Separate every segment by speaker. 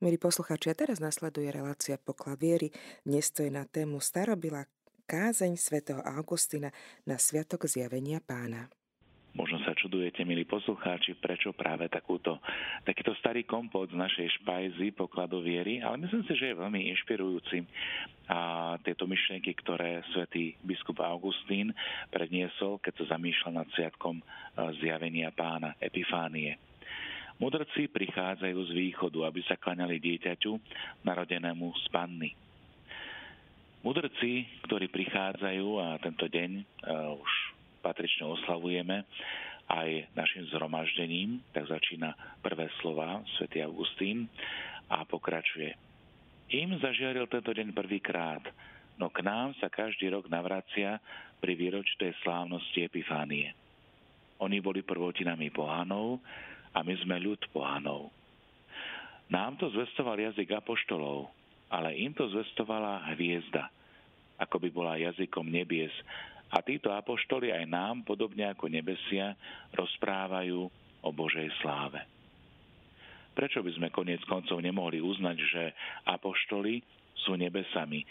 Speaker 1: Milí poslucháči, a teraz nasleduje relácia Poklad viery. Dnes to je na tému starobila kázeň svätého Augustina na Sviatok zjavenia pána.
Speaker 2: Možno sa čudujete, milí poslucháči, prečo práve takúto, takýto starý kompot z našej špajzy pokladu viery, ale myslím si, že je veľmi inšpirujúci a tieto myšlienky, ktoré svätý biskup Augustín predniesol, keď sa zamýšľal nad sviatkom e, zjavenia pána, Epifánie. Mudrci prichádzajú z východu, aby sa klaňali dieťaťu narodenému z panny. Mudrci, ktorí prichádzajú a tento deň uh, už patrične oslavujeme aj našim zhromaždením, tak začína prvé slova svätý Augustín a pokračuje. Im zažiaril tento deň prvýkrát, no k nám sa každý rok navracia pri výročnej slávnosti Epifánie. Oni boli prvotinami pohánov, a my sme ľud pohanov. Nám to zvestoval jazyk apoštolov, ale im to zvestovala hviezda, ako by bola jazykom nebies. A títo apoštoli aj nám, podobne ako nebesia, rozprávajú o Božej sláve. Prečo by sme koniec koncov nemohli uznať, že apoštoli sú nebesami,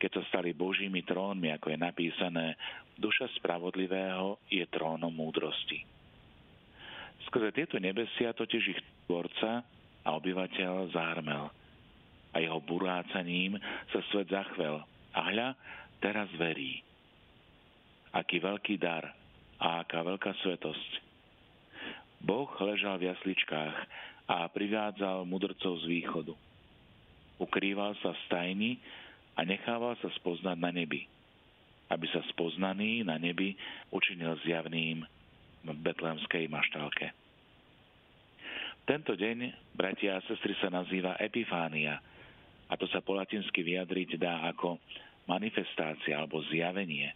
Speaker 2: keď sa stali Božími trónmi, ako je napísané, duša spravodlivého je trónom múdrosti. Skrze tieto nebesia totiž ich tvorca a obyvateľ zármel. A jeho burácaním sa svet zachvel. A hľa, teraz verí. Aký veľký dar a aká veľká svetosť. Boh ležal v jasličkách a privádzal mudrcov z východu. Ukrýval sa v stajni a nechával sa spoznať na nebi, aby sa spoznaný na nebi učinil zjavným v betlemskej maštálke. Tento deň, bratia a sestry, sa nazýva Epifánia a to sa po latinsky vyjadriť dá ako manifestácia alebo zjavenie.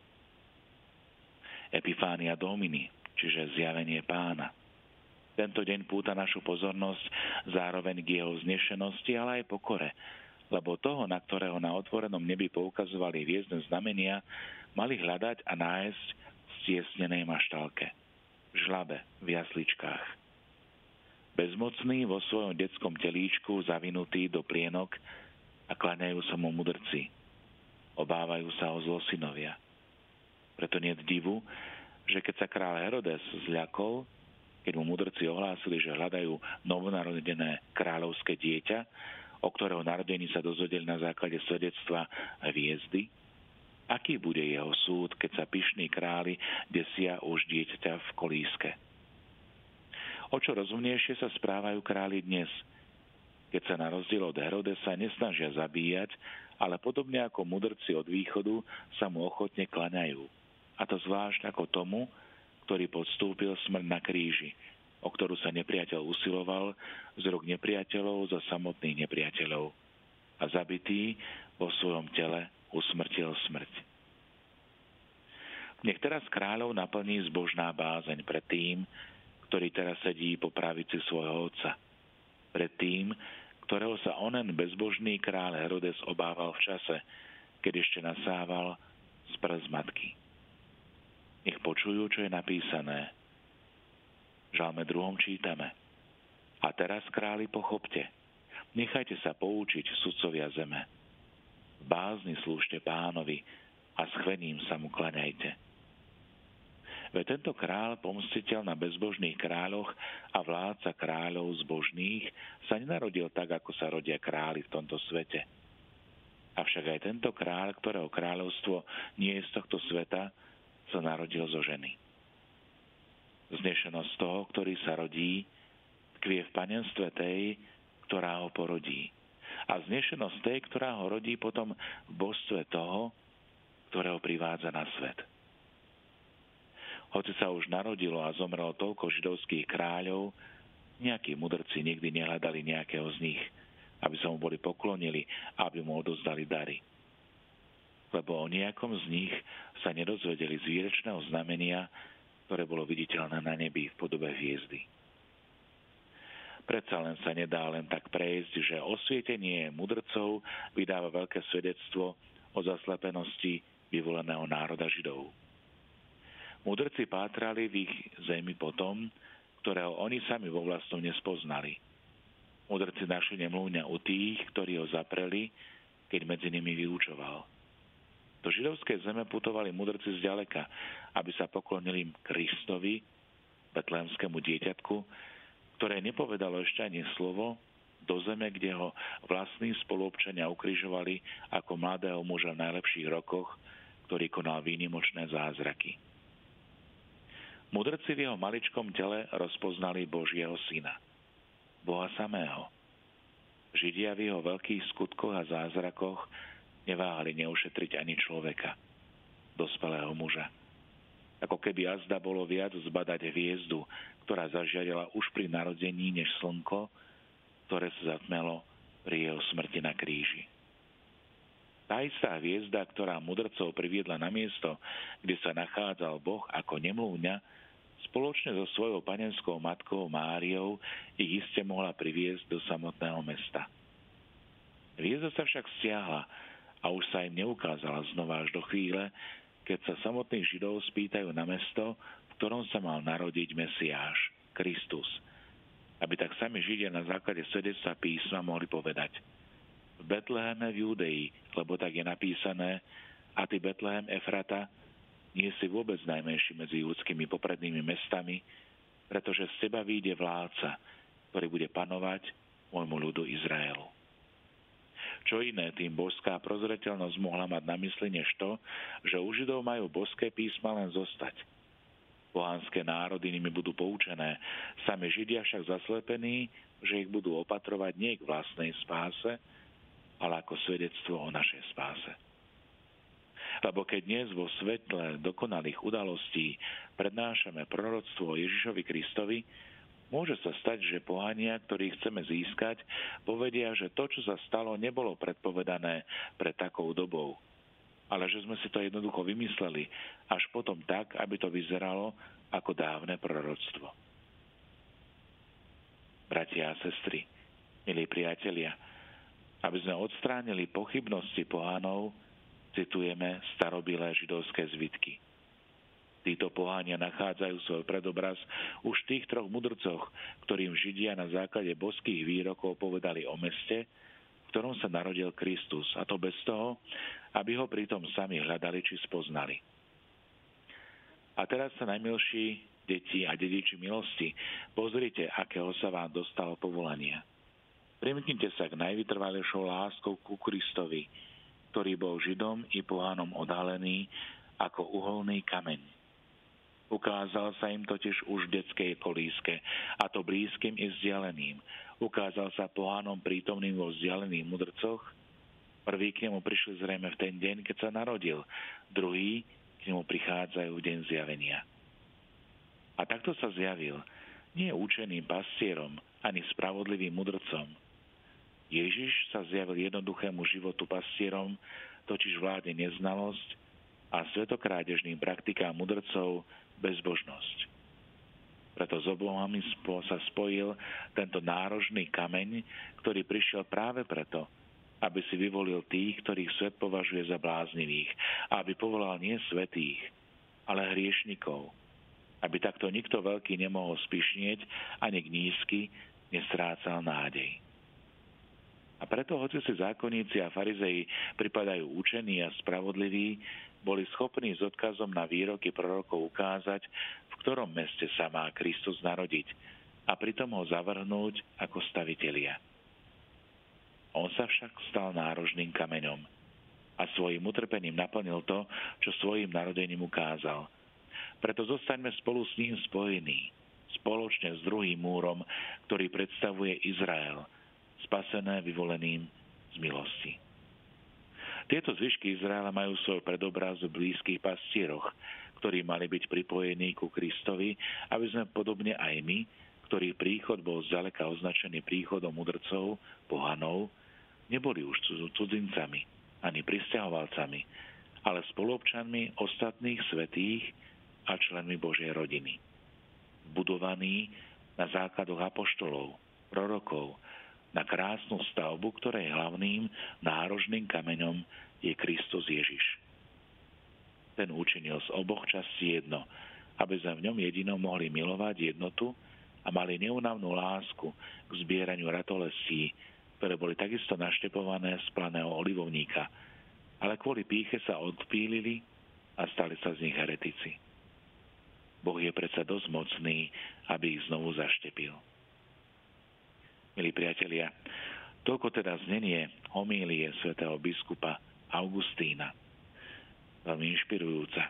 Speaker 2: Epifánia Domini, čiže zjavenie pána. Tento deň púta našu pozornosť zároveň k jeho znešenosti, ale aj pokore, lebo toho, na ktorého na otvorenom nebi poukazovali hviezdne znamenia, mali hľadať a nájsť v stiesnenej maštalke, žlabe, v jasličkách bezmocný vo svojom detskom telíčku, zavinutý do plienok a klaňajú sa mu mudrci. Obávajú sa o zlosynovia. Preto nie divu, že keď sa král Herodes zľakol, keď mu mudrci ohlásili, že hľadajú novonarodené kráľovské dieťa, o ktorého narodení sa dozvedeli na základe svedectva hviezdy, aký bude jeho súd, keď sa pyšní králi desia už dieťaťa v kolíske. O čo rozumnejšie sa správajú králi dnes, keď sa na rozdiel od Herodesa nesnažia zabíjať, ale podobne ako mudrci od východu sa mu ochotne klaňajú. A to zvlášť ako tomu, ktorý podstúpil smrť na kríži, o ktorú sa nepriateľ usiloval z rok nepriateľov za samotných nepriateľov. A zabitý vo svojom tele usmrtil smrť. Nech teraz kráľov naplní zbožná bázeň pred tým, ktorý teraz sedí po pravici svojho otca. Pred tým, ktorého sa onen bezbožný kráľ Herodes obával v čase, keď ešte nasával z prst matky. Nech počujú, čo je napísané. Žalme druhom čítame. A teraz, králi, pochopte. Nechajte sa poučiť sudcovia zeme. V bázni slúžte pánovi a schvením sa mu klaňajte Veď tento král, pomstiteľ na bezbožných kráľoch a vládca kráľov zbožných, sa nenarodil tak, ako sa rodia králi v tomto svete. Avšak aj tento kráľ, ktorého kráľovstvo nie je z tohto sveta, sa narodil zo ženy. Znešenosť toho, ktorý sa rodí, tkvie v panenstve tej, ktorá ho porodí. A znešenosť tej, ktorá ho rodí potom v božstve toho, ktorého privádza na svet. Hoci sa už narodilo a zomrelo toľko židovských kráľov, nejakí mudrci nikdy nehľadali nejakého z nich, aby sa mu boli poklonili aby mu odozdali dary. Lebo o nejakom z nich sa nedozvedeli z výrečného znamenia, ktoré bolo viditeľné na nebi v podobe hviezdy. Predsa len sa nedá len tak prejsť, že osvietenie mudrcov vydáva veľké svedectvo o zaslepenosti vyvoleného národa Židov. Mudrci pátrali v ich zemi potom, ktorého oni sami vo vlastnom nespoznali. Mudrci našli nemluvňa u tých, ktorí ho zapreli, keď medzi nimi vyučoval. Do židovskej zeme putovali mudrci z ďaleka, aby sa poklonili Kristovi, betlémskému dieťatku, ktoré nepovedalo ešte ani slovo, do zeme, kde ho vlastní spoluobčania ukrižovali ako mladého muža v najlepších rokoch, ktorý konal výnimočné zázraky. Mudrci v jeho maličkom tele rozpoznali Božieho syna, Boha samého. Židia v jeho veľkých skutkoch a zázrakoch neváhali neušetriť ani človeka, dospelého muža. Ako keby azda bolo viac zbadať hviezdu, ktorá zažiarila už pri narodení než slnko, ktoré sa zatmelo pri jeho smrti na kríži. Tá istá hviezda, ktorá mudrcov priviedla na miesto, kde sa nachádzal Boh ako nemluvňa, spoločne so svojou panenskou matkou Máriou ich iste mohla priviesť do samotného mesta. Hviezda sa však stiahla a už sa im neukázala znova až do chvíle, keď sa samotných Židov spýtajú na mesto, v ktorom sa mal narodiť Mesiáš, Kristus. Aby tak sami Židia na základe svedectva písma mohli povedať Betleheme v Júdei, lebo tak je napísané, a ty Betlehem Efrata, nie si vôbec najmenší medzi judskými poprednými mestami, pretože z teba vyjde vládca, ktorý bude panovať môjmu ľudu Izraelu. Čo iné tým božská prozreteľnosť mohla mať na mysli než to, že u Židov majú božské písma len zostať. Pohanské národy nimi budú poučené, sami Židia však zaslepení, že ich budú opatrovať nie k vlastnej spáse, ale ako svedectvo o našej spáse. Lebo keď dnes vo svetle dokonalých udalostí prednášame proroctvo Ježišovi Kristovi, Môže sa stať, že pohania, ktorých chceme získať, povedia, že to, čo sa stalo, nebolo predpovedané pred takou dobou, ale že sme si to jednoducho vymysleli až potom tak, aby to vyzeralo ako dávne proroctvo. Bratia a sestry, milí priatelia, aby sme odstránili pochybnosti pohánov, citujeme starobilé židovské zvitky – Títo poháňa nachádzajú svoj predobraz už v tých troch mudrcoch, ktorým Židia na základe boských výrokov povedali o meste, v ktorom sa narodil Kristus, a to bez toho, aby ho pritom sami hľadali či spoznali. A teraz sa najmilší deti a dediči milosti, pozrite, akého sa vám dostalo povolania. Primknite sa k najvytrvalejšou láskou ku Kristovi, ktorý bol Židom i pohánom odhalený ako uholný kameň. Ukázal sa im totiž už v detskej kolíske, a to blízkym i vzdialeným. Ukázal sa pohánom prítomným vo vzdialených mudrcoch. Prvý k nemu prišli zrejme v ten deň, keď sa narodil. Druhý k nemu prichádzajú v deň zjavenia. A takto sa zjavil nie učeným pastierom, ani spravodlivým mudrcom. Ježiš sa zjavil jednoduchému životu pastierom, totiž vládne neznalosť a svetokrádežným praktikám mudrcov bezbožnosť. Preto s oblohami sa spojil tento nárožný kameň, ktorý prišiel práve preto, aby si vyvolil tých, ktorých svet považuje za bláznivých, aby povolal nie svetých, ale hriešnikov, aby takto nikto veľký nemohol spišnieť, ani nízky nestrácal nádej. A preto, hoci si zákonníci a farizeji pripadajú učení a spravodliví, boli schopní s odkazom na výroky prorokov ukázať, v ktorom meste sa má Kristus narodiť a pritom ho zavrhnúť ako stavitelia. On sa však stal nárožným kameňom a svojim utrpením naplnil to, čo svojim narodením ukázal. Preto zostaňme spolu s ním spojení, spoločne s druhým múrom, ktorý predstavuje Izrael, spasené vyvoleným z milosti. Tieto zvyšky Izraela majú svoj predobraz v blízkych pastieroch, ktorí mali byť pripojení ku Kristovi, aby sme podobne aj my, ktorý príchod bol zďaleka označený príchodom mudrcov, pohanov, neboli už cudzincami ani pristahovalcami, ale spolupčanmi ostatných svetých a členmi Božej rodiny. Budovaní na základoch apoštolov, prorokov, na krásnu stavbu, ktorej hlavným nárožným kameňom je Kristus Ježiš. Ten učinil z oboch častí jedno, aby sme v ňom jedinom mohli milovať jednotu a mali neunavnú lásku k zbieraniu ratolestí, ktoré boli takisto naštepované z planého olivovníka, ale kvôli píche sa odpílili a stali sa z nich heretici. Boh je predsa dosť mocný, aby ich znovu zaštepil. Milí priatelia, toľko teda znenie homílie svätého biskupa Augustína. Veľmi inšpirujúca.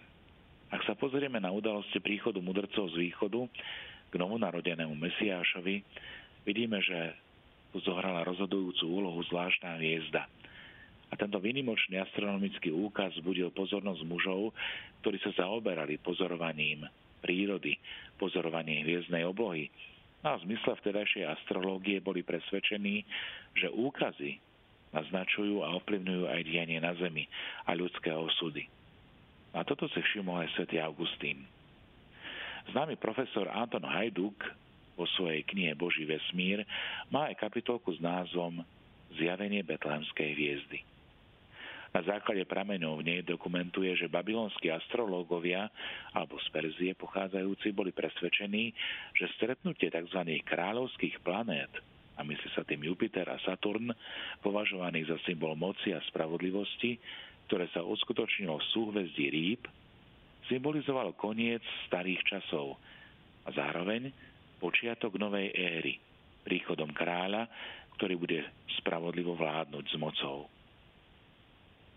Speaker 2: Ak sa pozrieme na udalosti príchodu mudrcov z východu k novonarodenému Mesiášovi, vidíme, že tu zohrala rozhodujúcu úlohu zvláštna hviezda. A tento vynimočný astronomický úkaz budil pozornosť mužov, ktorí sa zaoberali pozorovaním prírody, pozorovanie hviezdnej oblohy. No a v zmysle vtedajšej astrológie boli presvedčení, že úkazy naznačujú a ovplyvňujú aj dianie na Zemi a ľudské osudy. A toto si všimol aj svätý Augustín. Známy profesor Anton Hajduk vo svojej knihe Boží vesmír má aj kapitolku s názvom Zjavenie betlehemskej hviezdy. Na základe prameňov v nej dokumentuje, že babylonskí astrológovia alebo z Perzie pochádzajúci boli presvedčení, že stretnutie tzv. kráľovských planét a myslí sa tým Jupiter a Saturn, považovaných za symbol moci a spravodlivosti, ktoré sa uskutočnilo v súhvezdí Rýb, symbolizovalo koniec starých časov a zároveň počiatok novej éry, príchodom kráľa, ktorý bude spravodlivo vládnuť s mocou.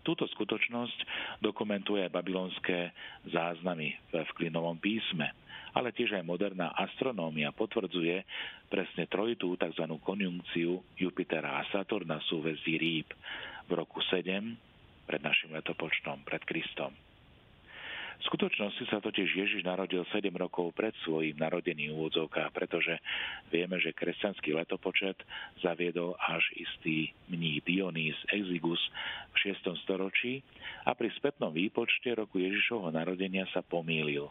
Speaker 2: Túto skutočnosť dokumentuje aj babylonské záznamy v Klinovom písme, ale tiež aj moderná astronómia potvrdzuje presne trojitú tzv. konjunkciu Jupitera a Saturna súvezdí Rýb v roku 7 pred našim letopočtom, pred Kristom. V skutočnosti sa totiž Ježiš narodil 7 rokov pred svojim narodením v úvodzovkách, pretože vieme, že kresťanský letopočet zaviedol až istý mních Dionys Exigus v 6. storočí a pri spätnom výpočte roku Ježišovho narodenia sa pomýlil.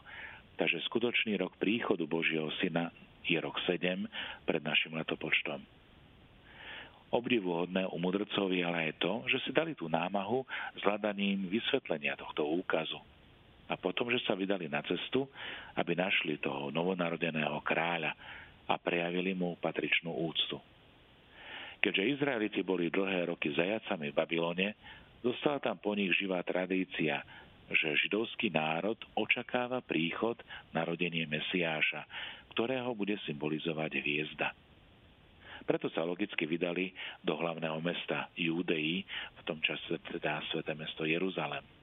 Speaker 2: Takže skutočný rok príchodu Božieho syna je rok 7 pred našim letopočtom. Obdivuhodné u mudrcov je ale aj to, že si dali tú námahu s hľadaním vysvetlenia tohto úkazu a potom, že sa vydali na cestu, aby našli toho novonarodeného kráľa a prejavili mu patričnú úctu. Keďže Izraeliti boli dlhé roky zajacami v Babylone, zostala tam po nich živá tradícia, že židovský národ očakáva príchod narodenie Mesiáša, ktorého bude symbolizovať hviezda. Preto sa logicky vydali do hlavného mesta Júdei, v tom čase teda sveté mesto Jeruzalem.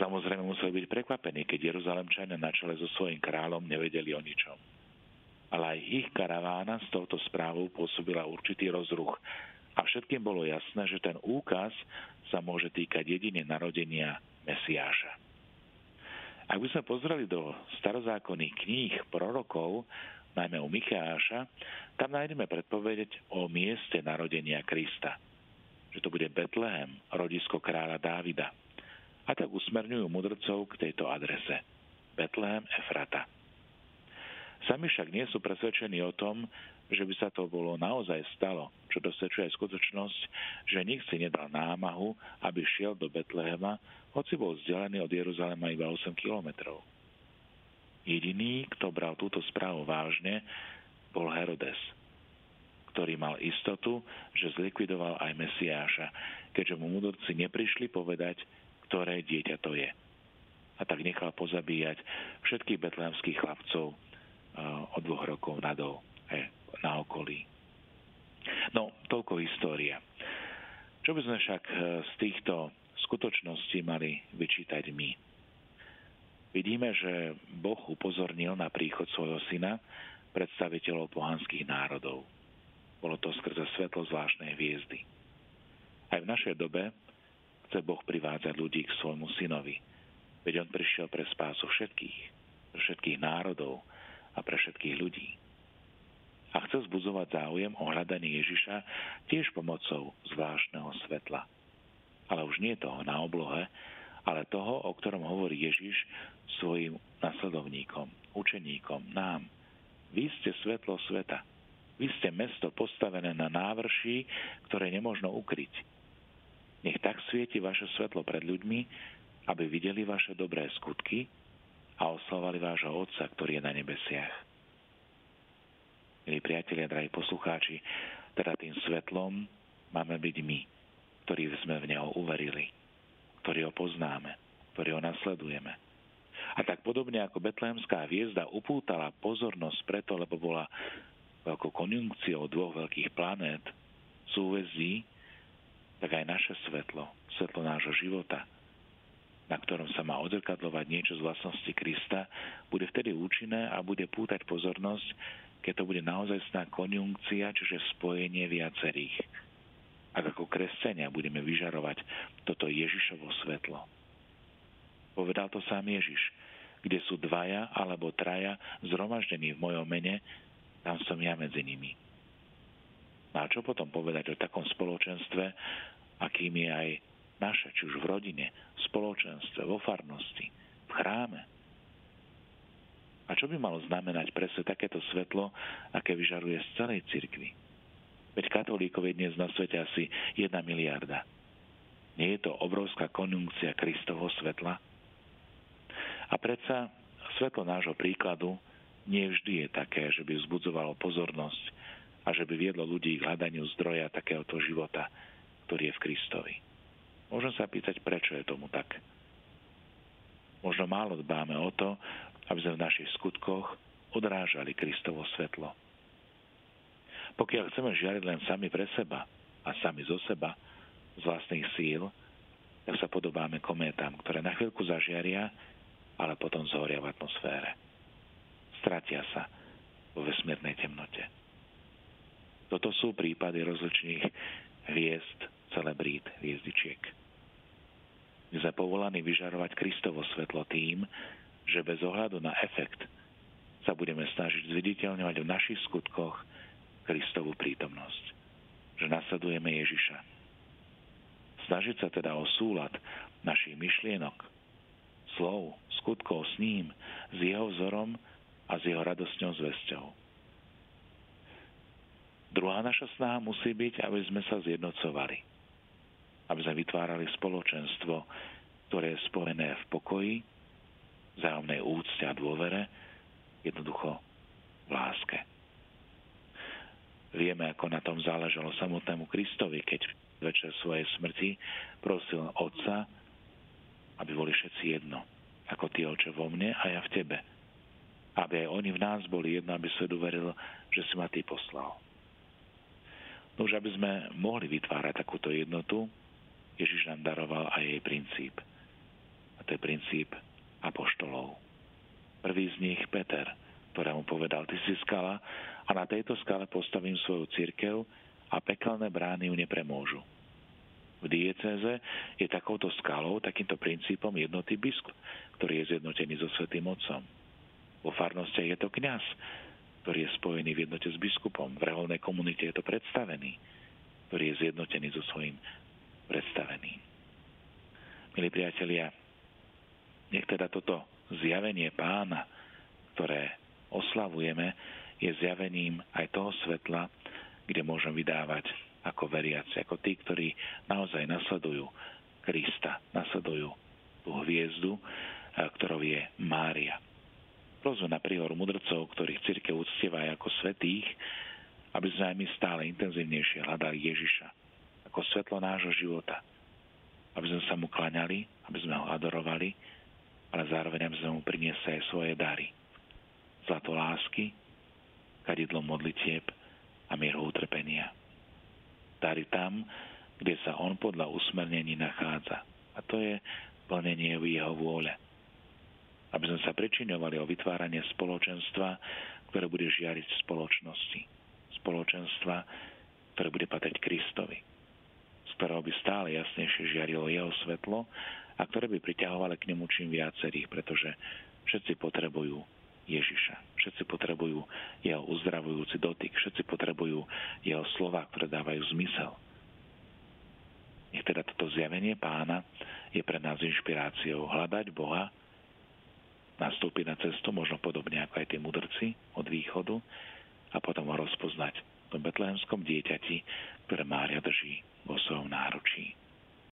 Speaker 2: Samozrejme museli byť prekvapení, keď Jeruzalemčania na čele so svojím kráľom nevedeli o ničom. Ale aj ich karavána s touto správou pôsobila určitý rozruch a všetkým bolo jasné, že ten úkaz sa môže týkať jedine narodenia Mesiáša. Ak by sme pozreli do starozákonných kníh prorokov, najmä u Micháša, tam nájdeme predpovedať o mieste narodenia Krista. Že to bude Betlehem, rodisko kráľa Dávida – a tak usmerňujú mudrcov k tejto adrese. Betlehem Efrata. Sami však nie sú presvedčení o tom, že by sa to bolo naozaj stalo, čo dosvedčuje aj skutočnosť, že nik si nedal námahu, aby šiel do Betlehema, hoci bol vzdialený od Jeruzalema iba 8 kilometrov. Jediný, kto bral túto správu vážne, bol Herodes, ktorý mal istotu, že zlikvidoval aj Mesiáša, keďže mu mudrci neprišli povedať, ktoré dieťa to je. A tak nechal pozabíjať všetkých betlehemských chlapcov od dvoch rokov nadol na okolí. No, toľko história. Čo by sme však e, z týchto skutočností mali vyčítať my? Vidíme, že Boh upozornil na príchod svojho syna predstaviteľov pohanských národov. Bolo to skrze svetlo zvláštnej hviezdy. Aj v našej dobe chce Boh privádzať ľudí k svojmu synovi. Veď on prišiel pre spásu všetkých, pre všetkých národov a pre všetkých ľudí. A chce zbudzovať záujem o hľadanie Ježiša tiež pomocou zvláštneho svetla. Ale už nie toho na oblohe, ale toho, o ktorom hovorí Ježiš svojim nasledovníkom, učeníkom, nám. Vy ste svetlo sveta. Vy ste mesto postavené na návrší, ktoré nemožno ukryť nech tak svieti vaše svetlo pred ľuďmi, aby videli vaše dobré skutky a oslavali vášho Otca, ktorý je na nebesiach. Milí priatelia, drahí poslucháči, teda tým svetlom máme byť my, ktorí sme v Neho uverili, ktorí ho poznáme, ktorí ho nasledujeme. A tak podobne ako betlehemská hviezda upútala pozornosť preto, lebo bola veľkou konjunkciou dvoch veľkých planét, súvezí, tak aj naše svetlo, svetlo nášho života, na ktorom sa má odzrkadlovať niečo z vlastnosti Krista, bude vtedy účinné a bude pútať pozornosť, keď to bude naozaj sná konjunkcia, čiže spojenie viacerých. Ak ako kresťania budeme vyžarovať toto Ježišovo svetlo. Povedal to sám Ježiš. Kde sú dvaja alebo traja zhromaždení v mojom mene, tam som ja medzi nimi. No a čo potom povedať o takom spoločenstve, akým je aj naše, či už v rodine, v spoločenstve, vo farnosti, v chráme. A čo by malo znamenať presne takéto svetlo, aké vyžaruje z celej cirkvi? Veď katolíkov je dnes na svete asi 1 miliarda. Nie je to obrovská konjunkcia Kristovho svetla? A predsa svetlo nášho príkladu nie vždy je také, že by vzbudzovalo pozornosť a že by viedlo ľudí k hľadaniu zdroja takéhoto života, ktorý je v Kristovi. Môžem sa pýtať, prečo je tomu tak. Možno málo dbáme o to, aby sme v našich skutkoch odrážali Kristovo svetlo. Pokiaľ chceme žiariť len sami pre seba a sami zo seba, z vlastných síl, tak sa podobáme kométam, ktoré na chvíľku zažiaria ale potom zhoria v atmosfére. Stratia sa vo vesmírnej temnote. Toto sú prípady rozličných hviezd, celebrít, hviezdičiek. My sme povolaní vyžarovať Kristovo svetlo tým, že bez ohľadu na efekt sa budeme snažiť zviditeľňovať v našich skutkoch Kristovú prítomnosť. Že nasledujeme Ježiša. Snažiť sa teda o súlad našich myšlienok, slov, skutkov s ním, s jeho vzorom a s jeho radostnou zväzťou. Druhá naša snaha musí byť, aby sme sa zjednocovali. Aby sme vytvárali spoločenstvo, ktoré je spojené v pokoji, vzájomnej úcte a dôvere, jednoducho v láske. Vieme, ako na tom záležalo samotnému Kristovi, keď večer svojej smrti prosil Otca, aby boli všetci jedno ako ty, oče, vo mne a ja v tebe. Aby aj oni v nás boli jedno, aby svet uveril, že si ma ty poslal. No už aby sme mohli vytvárať takúto jednotu, Ježiš nám daroval aj jej princíp. A to je princíp apoštolov. Prvý z nich Peter, ktorému povedal, ty si skala a na tejto skale postavím svoju církev a pekelné brány ju nepremôžu v diecéze je takouto skalou, takýmto princípom jednoty biskup, ktorý je zjednotený so Svetým Otcom. Vo farnostiach je to kňaz, ktorý je spojený v jednote s biskupom. V reholnej komunite je to predstavený, ktorý je zjednotený so svojím predstaveným. Milí priatelia, nech teda toto zjavenie pána, ktoré oslavujeme, je zjavením aj toho svetla, kde môžem vydávať ako veriaci, ako tí, ktorí naozaj nasledujú Krista, nasledujú tú hviezdu, ktorou je Mária. Prosme na príhor mudrcov, ktorých církev uctieva aj ako svetých, aby sme aj my stále intenzívnejšie hľadali Ježiša ako svetlo nášho života. Aby sme sa mu klaňali, aby sme ho adorovali, ale zároveň aby sme mu priniesli aj svoje dary. Zlato lásky, kadidlo modlitieb a mieru utrpenia dary tam, kde sa on podľa usmernení nachádza. A to je plnenie jeho vôle. Aby sme sa pričiňovali o vytváranie spoločenstva, ktoré bude žiariť v spoločnosti. Spoločenstva, ktoré bude patriť Kristovi. Z ktorého by stále jasnejšie žiarilo jeho svetlo a ktoré by priťahovali k nemu čím viacerých, pretože všetci potrebujú Ježiša. Všetci potrebujú jeho uzdravujúci dotyk, všetci potrebujú jeho slova, ktoré dávajú zmysel. Nech teda toto zjavenie pána je pre nás inšpiráciou hľadať Boha, nastúpiť na cestu, možno podobne ako aj tí mudrci od východu a potom ho rozpoznať v betlehemskom dieťati, ktoré Mária drží vo svojom náručí.